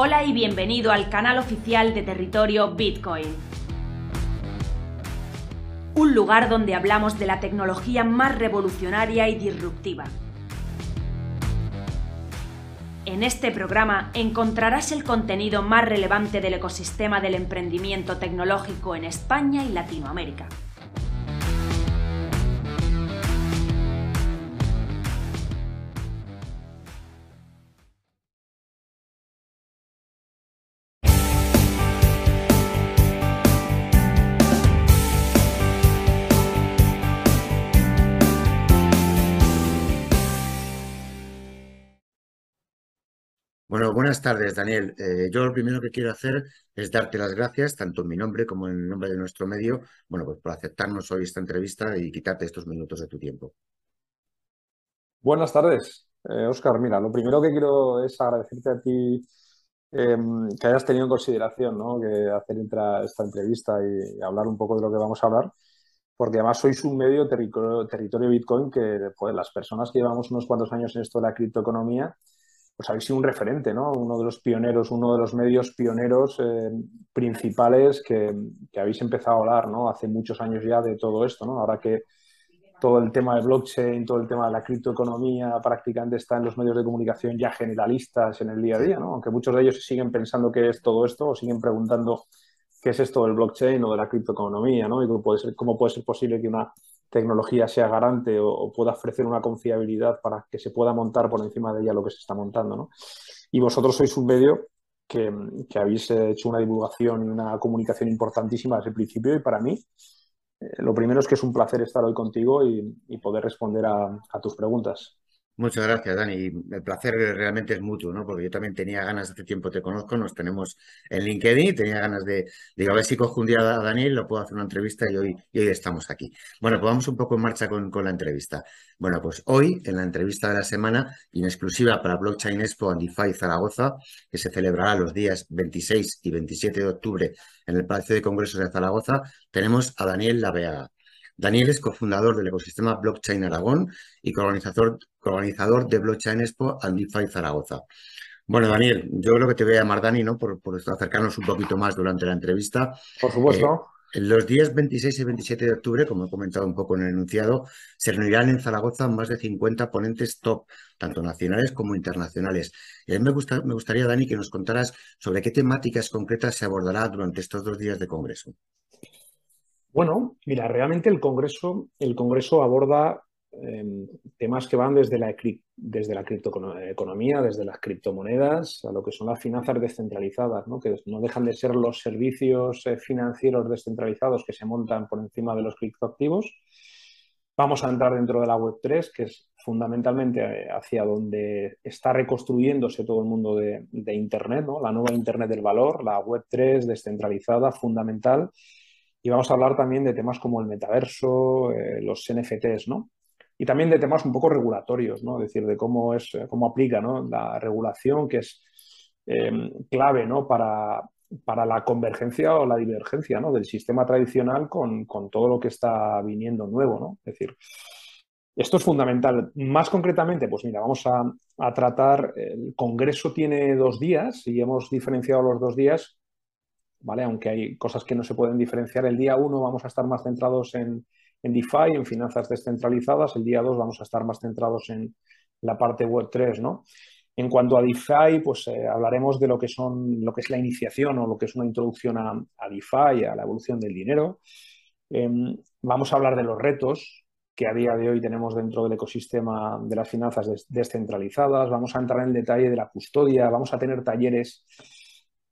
Hola y bienvenido al canal oficial de territorio Bitcoin. Un lugar donde hablamos de la tecnología más revolucionaria y disruptiva. En este programa encontrarás el contenido más relevante del ecosistema del emprendimiento tecnológico en España y Latinoamérica. Bueno, buenas tardes, Daniel. Eh, yo lo primero que quiero hacer es darte las gracias, tanto en mi nombre como en el nombre de nuestro medio, bueno, pues por aceptarnos hoy esta entrevista y quitarte estos minutos de tu tiempo. Buenas tardes, Oscar. Eh, Mira, lo primero que quiero es agradecerte a ti em, que hayas tenido en consideración ¿no? que hacer esta entrevista y, hablar un poco de lo que vamos a hablar, porque además sois un medio territorio, territorio Bitcoin que pues, las personas que llevamos unos cuantos años en esto de la criptoeconomía, pues habéis sido un referente, ¿no? Uno de los pioneros, uno de los medios pioneros eh, principales que, habéis empezado a hablar, ¿no? Hace muchos años ya de todo esto, ¿no? Ahora que todo el tema de blockchain, todo el tema de la criptoeconomía prácticamente está en los medios de comunicación ya generalistas en el día a día, ¿no? Aunque muchos de ellos siguen pensando qué es todo esto o siguen preguntando qué es esto del blockchain o de la criptoeconomía, ¿no? Y cómo puede ser, cómo puede ser posible que una tecnología sea garante o, pueda ofrecer una confiabilidad para que se pueda montar por encima de ella lo que se está montando. ¿no? Y vosotros sois un medio que, habéis hecho una divulgación y una comunicación importantísima desde el principio y para mí eh, lo primero es que es un placer estar hoy contigo y, poder responder a tus preguntas. Muchas gracias, Dani. El placer realmente es mutuo, ¿no? Porque yo también tenía ganas, hace tiempo te conozco, nos tenemos en LinkedIn, tenía ganas de, digo, a ver si cojo un día a Daniel, lo puedo hacer una entrevista y hoy, estamos aquí. Bueno, pues vamos un poco en marcha con, con, la entrevista. Bueno, pues hoy, en la entrevista de la semana, en exclusiva para Blockchain Expo and DeFi Zaragoza, que se celebrará los días 26 y 27 de octubre en el Palacio de Congresos de Zaragoza, tenemos a Daniel Laveaga. Daniel es cofundador del ecosistema Blockchain Aragón y coorganizador, de Blockchain Expo and DeFi Zaragoza. Bueno, Daniel, yo creo que te voy a llamar Dani, ¿no? Por, acercarnos un poquito más durante la entrevista. Por supuesto. Eh, en los días 26 y 27 de octubre, como he comentado un poco en el enunciado, se reunirán en Zaragoza más de 50 ponentes top, tanto nacionales como internacionales. Y a mí me, gusta, me gustaría, Dani, que nos contaras sobre qué temáticas concretas se abordará durante estos dos días de congreso. Bueno, mira, realmente el Congreso, el Congreso aborda em, temas que van desde la, desde la criptoeconomía, desde las criptomonedas, a lo que son las finanzas descentralizadas, ¿no? que no dejan de ser los servicios eh, financieros descentralizados que se montan por encima de los criptoactivos. Vamos a entrar dentro de la Web3, que es fundamentalmente eh, hacia donde está reconstruyéndose todo el mundo de, de Internet, ¿no? la nueva Internet del valor, la Web3 descentralizada, fundamental y vamos a hablar también de temas como el metaverso, eh, los NFTs, ¿no? Y también de temas un poco regulatorios, ¿no? Es decir, de cómo, es, cómo aplica la regulación, que es em, clave ¿no? para, para la convergencia o la divergencia ¿no? del sistema tradicional con, con, todo lo que está viniendo nuevo. ¿no? Es decir, esto es fundamental. Más concretamente, pues mira, vamos a, a, tratar, el Congreso tiene dos días y hemos diferenciado los dos días ¿vale? Aunque hay cosas que no se pueden diferenciar. El día 1 vamos a estar más centrados en, en DeFi, en finanzas descentralizadas. El día 2 vamos a estar más centrados en la parte web 3, ¿no? En cuanto a DeFi, pues eh, hablaremos de lo que son, lo que es la iniciación o lo que es una introducción a, DeFi, a la evolución del dinero. Em, vamos a hablar de los retos que a día de hoy tenemos dentro del ecosistema de las finanzas descentralizadas. Vamos a entrar en el detalle de la custodia. Vamos a tener talleres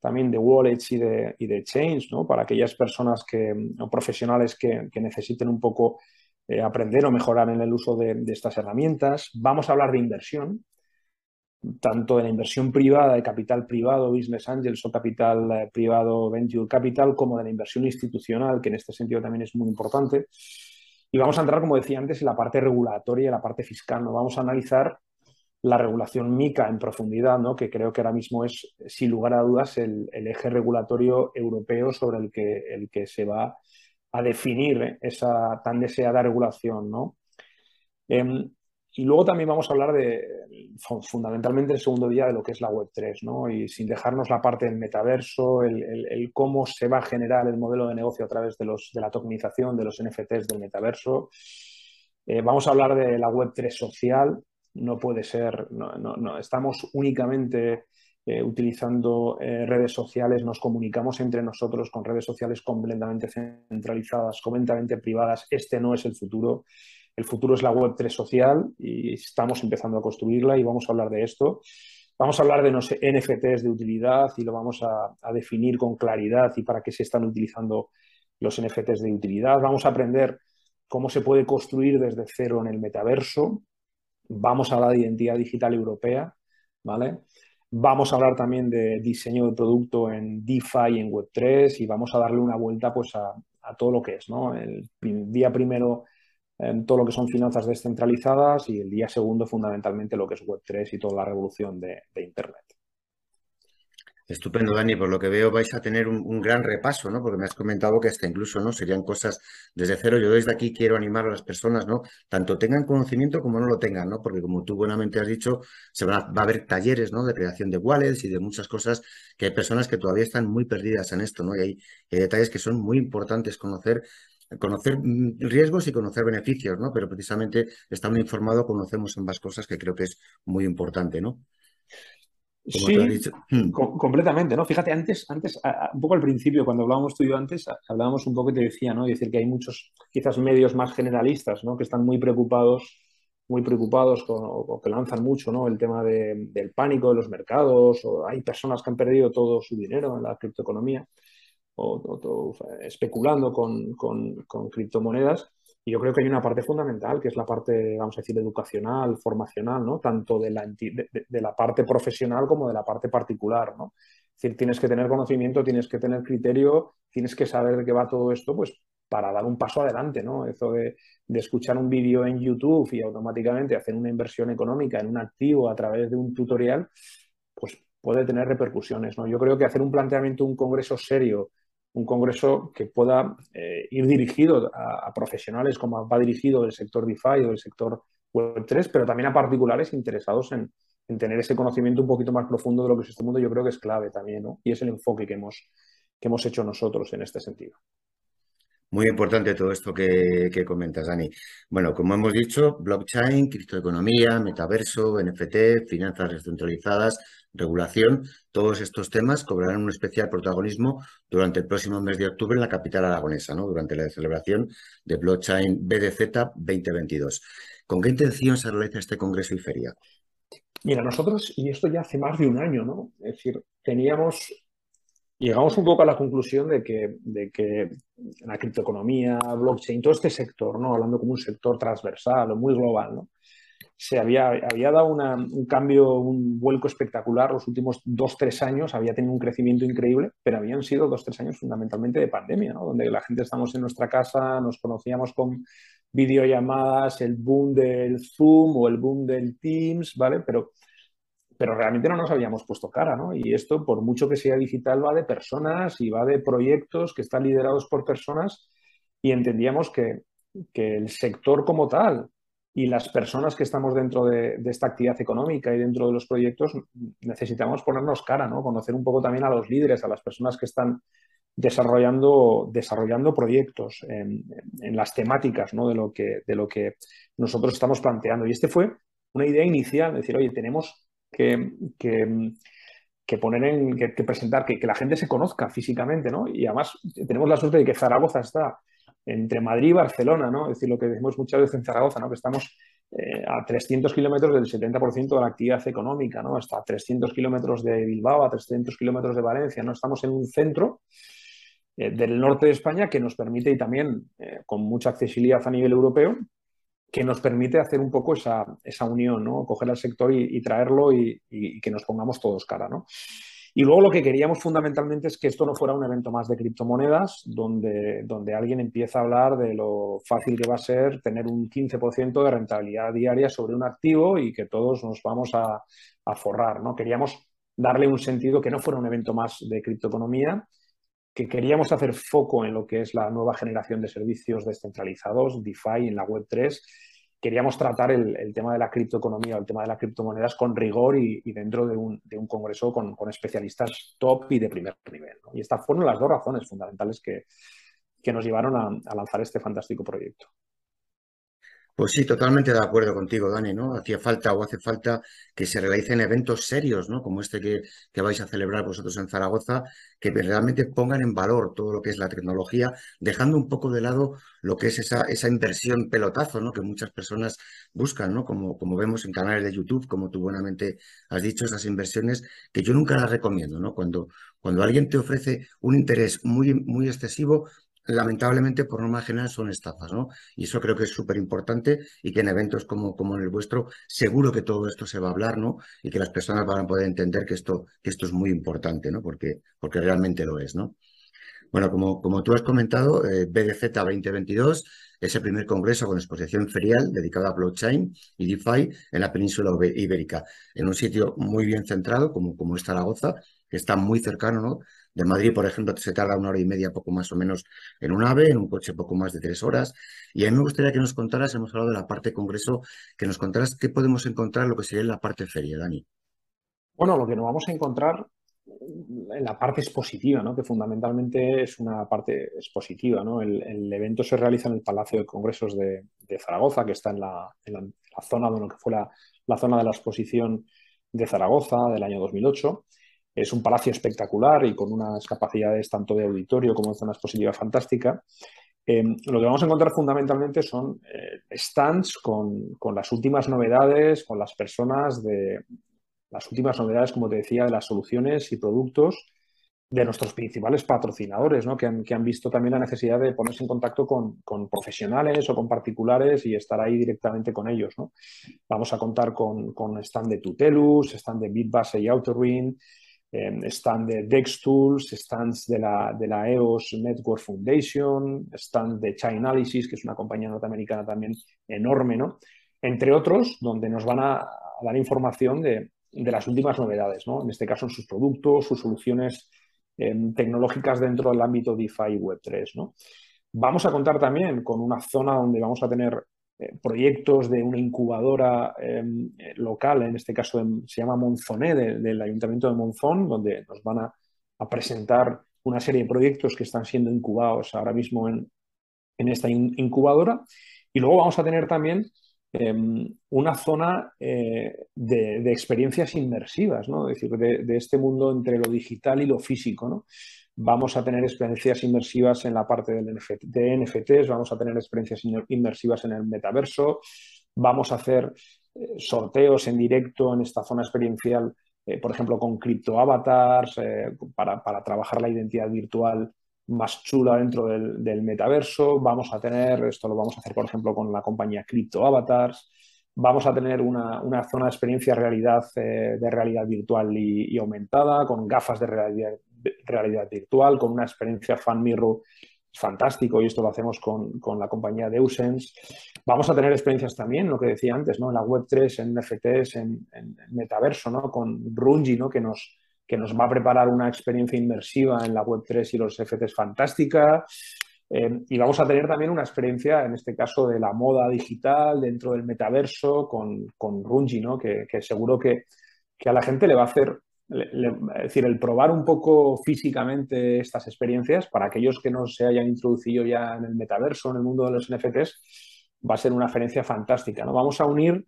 también de wallets y de, y de chains, ¿no? Para aquellas personas que, o profesionales que, necesiten un poco eh, aprender o mejorar en el uso de, estas herramientas. Vamos a hablar de inversión, tanto de la inversión privada, de capital privado, business angels o capital eh, privado, venture capital, como de la inversión institucional, que en este sentido también es muy importante. Y vamos a entrar, como decía antes, en la parte regulatoria, en la parte fiscal. ¿no? Vamos a analizar la regulación MICA en profundidad, ¿no? que creo que ahora mismo es, sin lugar a dudas, el, eje regulatorio europeo sobre el que, el que se va a definir esa tan deseada regulación. ¿no? Em, y luego también vamos a hablar de, fundamentalmente el segundo día de lo que es la Web 3, ¿no? Y sin dejarnos la parte del metaverso, el, cómo se va a generar el modelo de negocio a través de, los, de la tokenización, de los NFTs del metaverso. Eh, vamos a hablar de la Web 3 social. No puede ser, no, no, estamos únicamente eh, utilizando eh, redes sociales, nos comunicamos entre nosotros con redes sociales completamente centralizadas, completamente privadas. Este no es el futuro. El futuro es la web 3 social y estamos empezando a construirla y vamos a hablar de esto. Vamos a hablar de los NFTs de utilidad y lo vamos a, definir con claridad y para qué se están utilizando los NFTs de utilidad. Vamos a aprender cómo se puede construir desde cero en el metaverso. Vamos a hablar de identidad digital europea, ¿vale? Vamos a hablar también de diseño de producto en DeFi y en Web3 y vamos a darle una vuelta pues a, todo lo que es, ¿no? El día primero todo lo que son finanzas descentralizadas y el día segundo fundamentalmente lo que es Web3 y toda la revolución de, Internet. Estupendo, Dani. Por lo que veo vais a tener un, gran repaso, ¿no? Porque me has comentado que hasta incluso, ¿no? Serían cosas desde cero. Yo desde aquí quiero animar a las personas, ¿no? Tanto tengan conocimiento como no lo tengan, ¿no? Porque como tú buenamente has dicho, se va a haber talleres, ¿no? De creación de wallets y de muchas cosas que hay personas que todavía están muy perdidas en esto, ¿no? Y hay detalles que son muy importantes conocer conocer mm, riesgos y conocer beneficios, ¿no? Pero precisamente estando informado conocemos ambas cosas que creo que es muy importante, ¿no? Sí, hmm. completamente, ¿no? Fíjate, antes, antes, un poco al principio, cuando hablábamos tú y yo antes, hablábamos un poco y te decía, ¿no? Decir que hay muchos, quizás medios más generalistas, ¿no? Que están muy preocupados, muy preocupados o que lanzan mucho, ¿no? El tema del pánico de los mercados, o hay personas que han perdido todo su dinero en la criptoeconomía o, especulando con, con, criptomonedas. Y yo creo que hay una parte fundamental, que es la parte, vamos a decir, educacional, formacional, ¿no? Tanto de la, de, la parte profesional como de la parte particular, ¿no? Es decir, tienes que tener conocimiento, tienes que tener criterio, tienes que saber de qué va todo esto, pues para dar un paso adelante, ¿no? Eso de, de escuchar un vídeo en YouTube y automáticamente hacer una inversión económica en un activo a través de un tutorial, pues puede tener repercusiones, ¿no? Yo creo que hacer un planteamiento, un congreso serio, un congreso que pueda eh, ir dirigido a, profesionales como va dirigido del sector DeFi o del sector Web3, pero también a particulares interesados en, tener ese conocimiento un poquito más profundo de lo que es este mundo, yo creo que es clave también, ¿no? Y es el enfoque que hemos, que hemos hecho nosotros en este sentido. Muy importante todo esto que, comentas, Dani. Bueno, como hemos dicho, blockchain, criptoeconomía, metaverso, NFT, finanzas descentralizadas, regulación, todos estos temas cobrarán un especial protagonismo durante el próximo mes de octubre en la capital aragonesa, ¿no? durante la celebración de Blockchain BDZ 2022. ¿Con qué intención se realiza este congreso y feria? Mira, nosotros, y esto ya hace más de un año, ¿no? Es decir, teníamos llegamos un poco a la conclusión de que, de que la criptoeconomía, blockchain, todo este sector, ¿no? hablando como un sector transversal o muy global, ¿no? se había, había dado un cambio, un vuelco espectacular los últimos dos, tres años, había tenido un crecimiento increíble, pero habían sido dos, tres años fundamentalmente de pandemia, donde la gente estamos en nuestra casa, nos conocíamos con videollamadas, el boom del Zoom o el boom del Teams, ¿vale? Pero pero realmente no nos habíamos puesto cara, ¿no? Y esto, por mucho que sea digital, va de personas y va de proyectos que están liderados por personas y entendíamos que, el sector como tal y las personas que estamos dentro de, esta actividad económica y dentro de los proyectos necesitamos ponernos cara, ¿no? Conocer un poco también a los líderes, a las personas que están desarrollando, desarrollando proyectos en, las temáticas ¿no? de, lo que, de lo que nosotros estamos planteando. Y este fue una idea inicial, decir, oye, tenemos que, poner en, que, presentar, que, la gente se conozca físicamente, ¿no? Y además tenemos la suerte de que Zaragoza está entre Madrid y Barcelona, ¿no? Es decir, lo que decimos muchas veces en Zaragoza, ¿no? Que estamos eh, a 300 kilómetros del 70% de la actividad económica, ¿no? Hasta 300 kilómetros de Bilbao, a 300 kilómetros de Valencia, ¿no? Estamos en un centro eh, del norte de España que nos permite, y también eh, con mucha accesibilidad a nivel europeo, que nos permite hacer un poco esa, unión, ¿no? Coger al sector y, traerlo y, que nos pongamos todos cara, ¿no? Y luego lo que queríamos fundamentalmente es que esto no fuera un evento más de criptomonedas, donde, donde alguien empieza a hablar de lo fácil que va a ser tener un 15% de rentabilidad diaria sobre un activo y que todos nos vamos a, a forrar, ¿no? Queríamos darle un sentido que no fuera un evento más de criptoeconomía, que queríamos hacer foco en lo que es la nueva generación de servicios descentralizados, DeFi en la Web3, queríamos tratar el, tema de la criptoeconomía o el tema de las criptomonedas con rigor y, dentro de un, congreso con, especialistas top y de primer nivel. Y estas fueron las dos razones fundamentales que, nos llevaron a lanzar este fantástico proyecto. Pues sí, totalmente de acuerdo contigo, Dani, ¿no? Hacía falta o hace falta que se realicen eventos serios, ¿no? Como este que, que, vais a celebrar vosotros en Zaragoza, que realmente pongan en valor todo lo que es la tecnología, dejando un poco de lado lo que es esa, esa inversión pelotazo, ¿no? Que muchas personas buscan, ¿no? Como, como vemos en canales de YouTube, como tú buenamente has dicho, esas inversiones que yo nunca las recomiendo, ¿no? Cuando, cuando alguien te ofrece un interés muy, muy excesivo, lamentablemente por norma general son estafas, ¿no? Y eso creo que es súper importante y que en eventos como, como en el vuestro seguro que todo esto se va a hablar, ¿no? Y que las personas van a poder entender que esto, que esto es muy importante, ¿no? Porque, porque realmente lo es, ¿no? Bueno, como, como tú has comentado, eh, BDZ 2022 es el primer congreso con exposición ferial dedicado a blockchain y DeFi en la península ibérica, en un sitio muy bien centrado como, como es Zaragoza, que está muy cercano ¿no? De Madrid, por ejemplo, se tarda una hora y media, poco más o menos, en un AVE, en un coche poco más de tres horas. Y a mí me gustaría que nos contaras, hemos hablado de la parte congreso, que nos contaras qué podemos encontrar, lo que sería la parte feria, Dani. Bueno, lo que nos vamos a encontrar en la parte expositiva, ¿no? que fundamentalmente es una parte expositiva. ¿no? El, evento se realiza en el Palacio de Congresos de, Zaragoza, que está en la, zona de lo que fue la, zona de la exposición de Zaragoza del año 2008. Es un palacio espectacular y con unas capacidades tanto de auditorio como de zona expositiva fantástica. Eh, lo que vamos a encontrar fundamentalmente son eh, stands con, las últimas novedades, con las personas de las últimas novedades, como te decía, de las soluciones y productos de nuestros principales patrocinadores, ¿no? que, han, visto también la necesidad de ponerse en contacto con, profesionales o con particulares y estar ahí directamente con ellos. Vamos a contar con, con stand de Tutelus, stand de Bitbase y Autorin, están de DexTools, stands de la, de la EOS Network Foundation, stand de Chainalysis, que es una compañía norteamericana también enorme, ¿no? Entre otros, donde nos van a, dar información de, las últimas novedades, ¿no? En este caso, en sus productos, sus soluciones em, tecnológicas dentro del ámbito DeFi y Web3, ¿no? Vamos a contar también con una zona donde vamos a tener proyectos de una incubadora em, local, en este caso se llama Monzoné, del Ayuntamiento de Monzón, donde nos van a, presentar una serie de proyectos que están siendo incubados ahora mismo en, esta incubadora. Y luego vamos a tener también em, una zona eh, de, experiencias inmersivas, ¿no? es decir, de, de, este mundo entre lo digital y lo físico. ¿no? Vamos a tener experiencias inmersivas en la parte del de NFTs, vamos a tener experiencias inmersivas en el metaverso, vamos a hacer eh, sorteos en directo en esta zona experiencial, eh, por ejemplo, con criptoavatars, eh, para, trabajar la identidad virtual más chula dentro del, metaverso. Vamos a tener, esto lo vamos a hacer, por ejemplo, con la compañía CryptoAvatars. Vamos a tener una, zona de experiencia realidad, de realidad virtual y, aumentada, con gafas de realidad, realidad virtual, con una experiencia fan mirror fantástico y esto lo hacemos con, la compañía de Usens. Vamos a tener experiencias también, lo que decía antes, ¿no? en la Web3, en NFTs, en, metaverso, ¿no? con Rungi, ¿no? que, nos, que nos va a preparar una experiencia inmersiva en la Web3 y los NFTs fantástica. Eh, y vamos a tener también una experiencia, en este caso, de la moda digital dentro del metaverso con, con ¿no? que, seguro que, que, a la gente le va a hacer es decir, el probar un poco físicamente estas experiencias, para aquellos que no se hayan introducido ya en el metaverso, en el mundo de los NFTs, va a ser una experiencia fantástica. ¿no? Vamos a unir,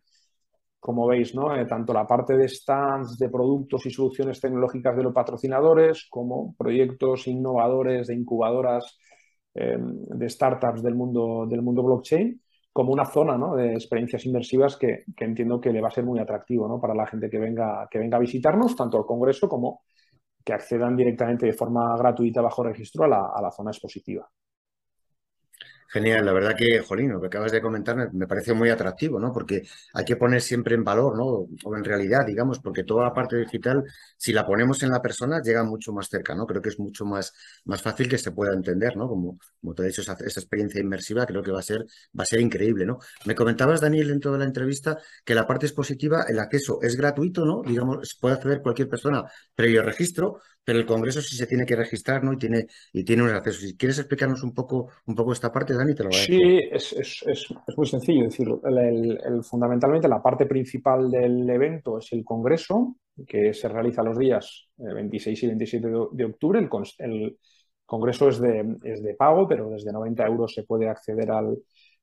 como veis, ¿no? Eh, tanto la parte de stands, de productos y soluciones tecnológicas de los patrocinadores, como proyectos innovadores de incubadoras eh, de startups del mundo, del mundo blockchain como una zona de experiencias inmersivas que, entiendo que le va a ser muy atractivo para la gente que venga, que venga a visitarnos, tanto al Congreso como que accedan directamente de forma gratuita bajo registro a la zona expositiva. Genial, la verdad que, Jolín, lo que acabas de comentar me, parece muy atractivo, ¿no? Porque hay que poner siempre en valor, ¿no? O en realidad, digamos, porque toda la parte digital, si la ponemos en la persona, llega mucho más cerca, ¿no? Creo que es mucho más, más fácil que se pueda entender, ¿no? Como, como te he dicho, esa, experiencia inmersiva creo que va a ser, va a ser increíble, ¿no? Me comentabas, Daniel, dentro de la entrevista, que la parte expositiva, el acceso es gratuito, ¿no? Digamos, puede acceder cualquier persona previo registro, pero el Congreso sí se tiene que registrar, ¿no? Y tiene, y tiene un acceso. Si quieres explicarnos un poco, un poco esta parte, Dani, te lo agradezco. Sí, es, es, es, muy sencillo. Es decir, el, fundamentalmente la parte principal del evento es el Congreso, que se realiza los días 26 eh, y 27 de, octubre. El, el Congreso es de, es de, pago, pero desde 90 euros se puede acceder al,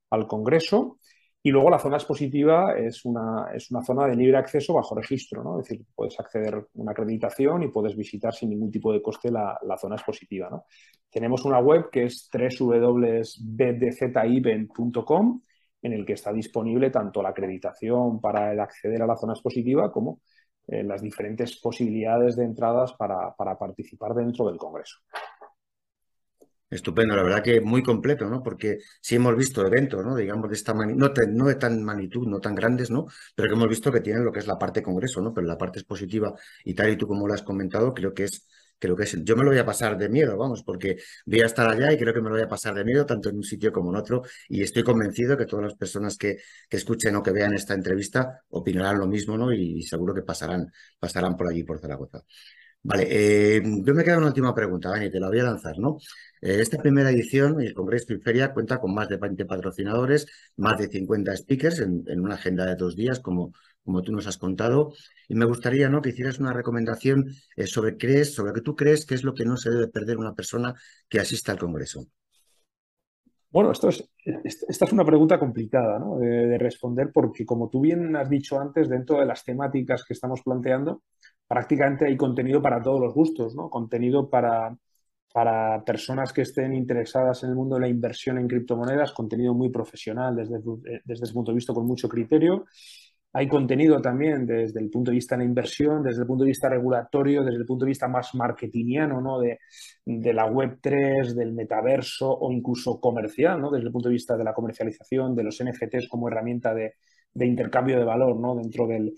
al Congreso. Y luego la zona expositiva es una, es una zona de libre acceso bajo registro, ¿no? Es decir, puedes acceder a una acreditación y puedes visitar sin ningún tipo de coste la, zona expositiva, ¿no? Tenemos una web que es www.bdzevent.com en el que está disponible tanto la acreditación para el acceder a la zona expositiva como eh, las diferentes posibilidades de entradas para, para participar dentro del Congreso. Estupendo, la verdad que muy completo, ¿no? Porque sí hemos visto eventos, ¿no? Digamos, de esta magnitud, no, de tan magnitud, no tan grandes, ¿no? Pero que hemos visto que tienen lo que es la parte congreso, ¿no? Pero la parte expositiva y tal y tú como lo has comentado, creo que es, creo que es, yo me lo voy a pasar de miedo, vamos, porque voy a estar allá y creo que me lo voy a pasar de miedo tanto en un sitio como en otro y estoy convencido que todas las personas que, que escuchen o que vean esta entrevista opinarán lo mismo, ¿no? Y, seguro que pasarán, pasarán por allí, por Zaragoza. Vale, eh, yo me queda una última pregunta, Dani, te la voy a lanzar, ¿no? Eh, esta primera edición, el Congreso y Feria, cuenta con más de 20 patrocinadores, más de 50 speakers en, una agenda de dos días, como, tú nos has contado. Y me gustaría ¿no? que hicieras una recomendación eh, sobre, crees, sobre que tú crees que es lo que no se debe perder una persona que asista al Congreso. Bueno, esto es, esta es una pregunta complicada ¿no? de, responder porque, como tú bien has dicho antes, dentro de las temáticas que estamos planteando, prácticamente hay contenido para todos los gustos, ¿no? Contenido para, para personas que estén interesadas en el mundo de la inversión en criptomonedas, contenido muy profesional desde, desde ese punto de vista con mucho criterio. Hay contenido también desde el punto de vista de la inversión, desde el punto de vista regulatorio, desde el punto de vista más marketingiano, ¿no? de, de la Web3, del metaverso o incluso comercial, ¿no? desde el punto de vista de la comercialización, de los NFTs como herramienta de, de intercambio de valor ¿no? dentro, del,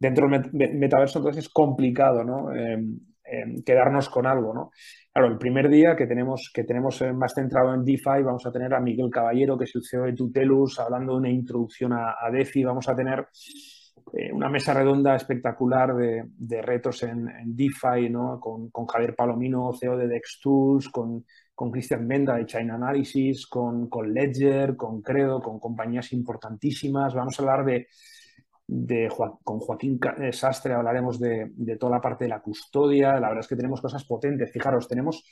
dentro del metaverso. Entonces es complicado ¿no? Em, em, quedarnos con algo. ¿no? Claro, el primer día que tenemos, que tenemos eh, más centrado en DeFi, vamos a tener a Miguel Caballero, que es el CEO de Tutelus, hablando de una introducción a, DeFi. Vamos a tener eh, una mesa redonda espectacular de, retos en, DeFi, ¿no? Con, Javier Palomino, CEO de DexTools, con, con Cristian Menda de China Analysis, con, con Ledger, con Credo, con compañías importantísimas. Vamos a hablar de con Joaquín eh, Sastre hablaremos de, toda la parte de la custodia. La verdad es que tenemos cosas potentes. Fijaros, tenemos,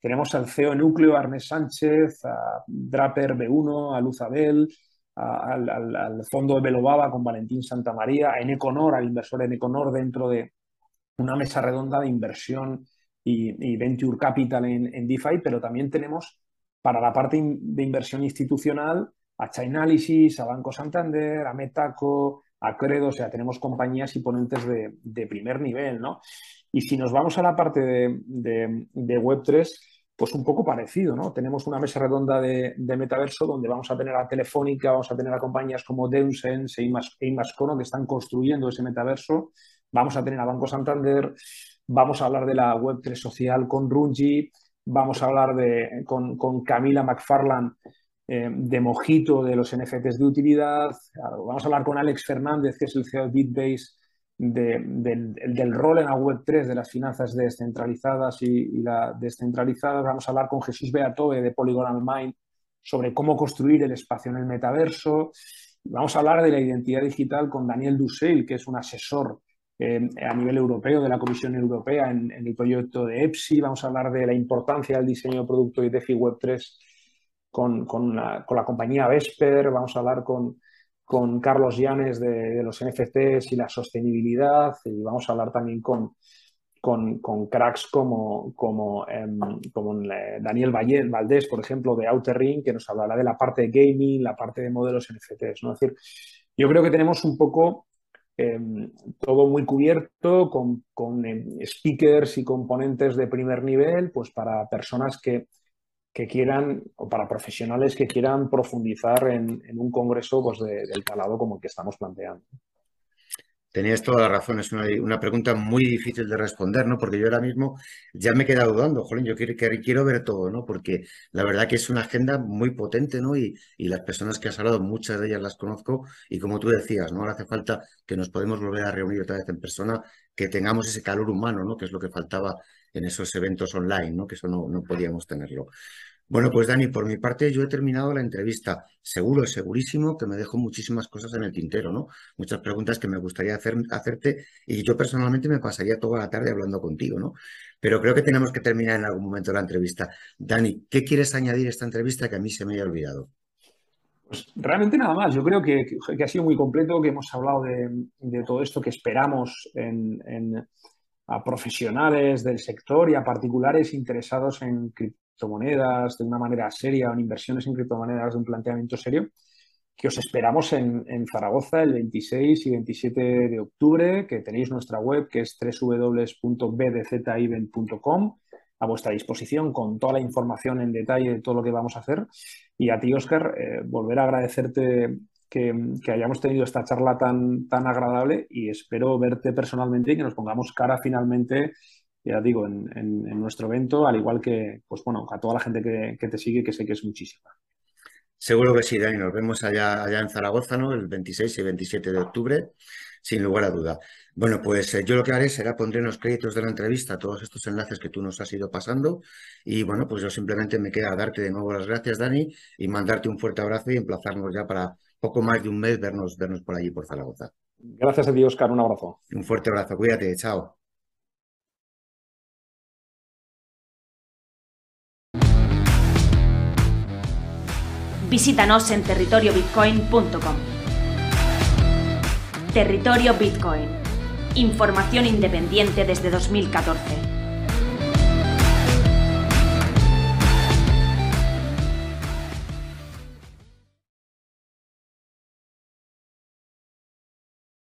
tenemos al CEO Núcleo, Arnés Sánchez, a Draper B1, a Luz Abel, al, fondo de Belobaba con Valentín Santamaría, a Eneconor, al inversor Eneconor dentro de una mesa redonda de inversión y, venture capital en, en, DeFi, pero también tenemos para la parte de inversión institucional a Chainalysis, a Banco Santander, a Metaco, a Credo, o sea, tenemos compañías y ponentes de, primer nivel, ¿no? Y si nos vamos a la parte de, Web3, pues un poco parecido, ¿no? Tenemos una mesa redonda de, metaverso donde vamos a tener a Telefónica, vamos a tener a compañías como Deusense e Imascono que están construyendo ese metaverso, vamos a tener a Banco Santander, vamos a hablar de la Web3 social con Runji, vamos a hablar de, con, con Camila McFarland eh, de Mojito de los NFTs de utilidad. Vamos a hablar con Alex Fernández, que es el CEO de Bitbase, del, rol en la Web3 de las finanzas descentralizadas y, la descentralizadas. Vamos a hablar con Jesús Beatoe de Polygonal Mind sobre cómo construir el espacio en el metaverso. Vamos a hablar de la identidad digital con Daniel Dussel, que es un asesor eh, a nivel europeo de la Comisión Europea en, el proyecto de EPSI. Vamos a hablar de la importancia del diseño de producto y DeFi Web3 con, la, compañía Vesper, vamos a hablar con, Carlos Llanes de, los NFTs y la sostenibilidad y vamos a hablar también con, con, cracks como, como, eh, Daniel Valdés, por ejemplo, de Outer Ring, que nos hablará de la parte de gaming, la parte de modelos NFTs. ¿no? Es decir, yo creo que tenemos un poco em, todo muy cubierto con, con em, speakers y componentes de primer nivel, pues para personas que que quieran, o para profesionales que quieran profundizar en, un congreso pues, del calado como el que estamos planteando. Tenías toda la razón, es una, pregunta muy difícil de responder, ¿no? Porque yo ahora mismo ya me he quedado dudando, jolín, yo quiero, quiero ver todo, ¿no? Porque la verdad que es una agenda muy potente, ¿no? Y, y, las personas que has hablado, muchas de ellas las conozco y como tú decías, ¿no? Ahora hace falta que nos podemos volver a reunir otra vez en persona, que tengamos ese calor humano, ¿no? Que es lo que faltaba en esos eventos online, ¿no? Que eso no, no podíamos tenerlo. Bueno, pues Dani, por mi parte yo he terminado la entrevista. Seguro, segurísimo que me dejo muchísimas cosas en el tintero, ¿no? Muchas preguntas que me gustaría hacer, hacerte y yo personalmente me pasaría toda la tarde hablando contigo, ¿no? Pero creo que tenemos que terminar en algún momento la entrevista. Dani, ¿qué quieres añadir a esta entrevista que a mí se me haya olvidado? Pues realmente nada más. Yo creo que, ha sido muy completo, que hemos hablado de, todo esto que esperamos en, a profesionales del sector y a particulares interesados en criptomonedas de una manera seria o en inversiones en criptomonedas de un planteamiento serio, que os esperamos en, Zaragoza el 26 y 27 de octubre, que tenéis nuestra web que es www.bdzevent.com a vuestra disposición con toda la información en detalle de todo lo que vamos a hacer. Y a ti, Oscar, eh, volver a agradecerte que, hayamos tenido esta charla tan, tan agradable y espero verte personalmente y que nos pongamos cara finalmente ya digo, en, nuestro evento, al igual que, pues bueno, a toda la gente que, te sigue, que sé que es muchísima. Seguro que sí, Dani. Nos vemos allá, allá en Zaragoza, ¿no? El 26 y 27 de octubre, sin lugar a duda. Bueno, pues eh, yo lo que haré será pondré en los créditos de la entrevista todos estos enlaces que tú nos has ido pasando. Y bueno, pues yo simplemente me queda darte de nuevo las gracias, Dani, y mandarte un fuerte abrazo y emplazarnos ya para poco más de un mes vernos, vernos por allí, por Zaragoza. Gracias a ti, Oscar. Un abrazo. Un fuerte abrazo. Cuídate. Chao. Visítanos en territoriobitcoin.com. Territorio Bitcoin. Información independiente desde 2014.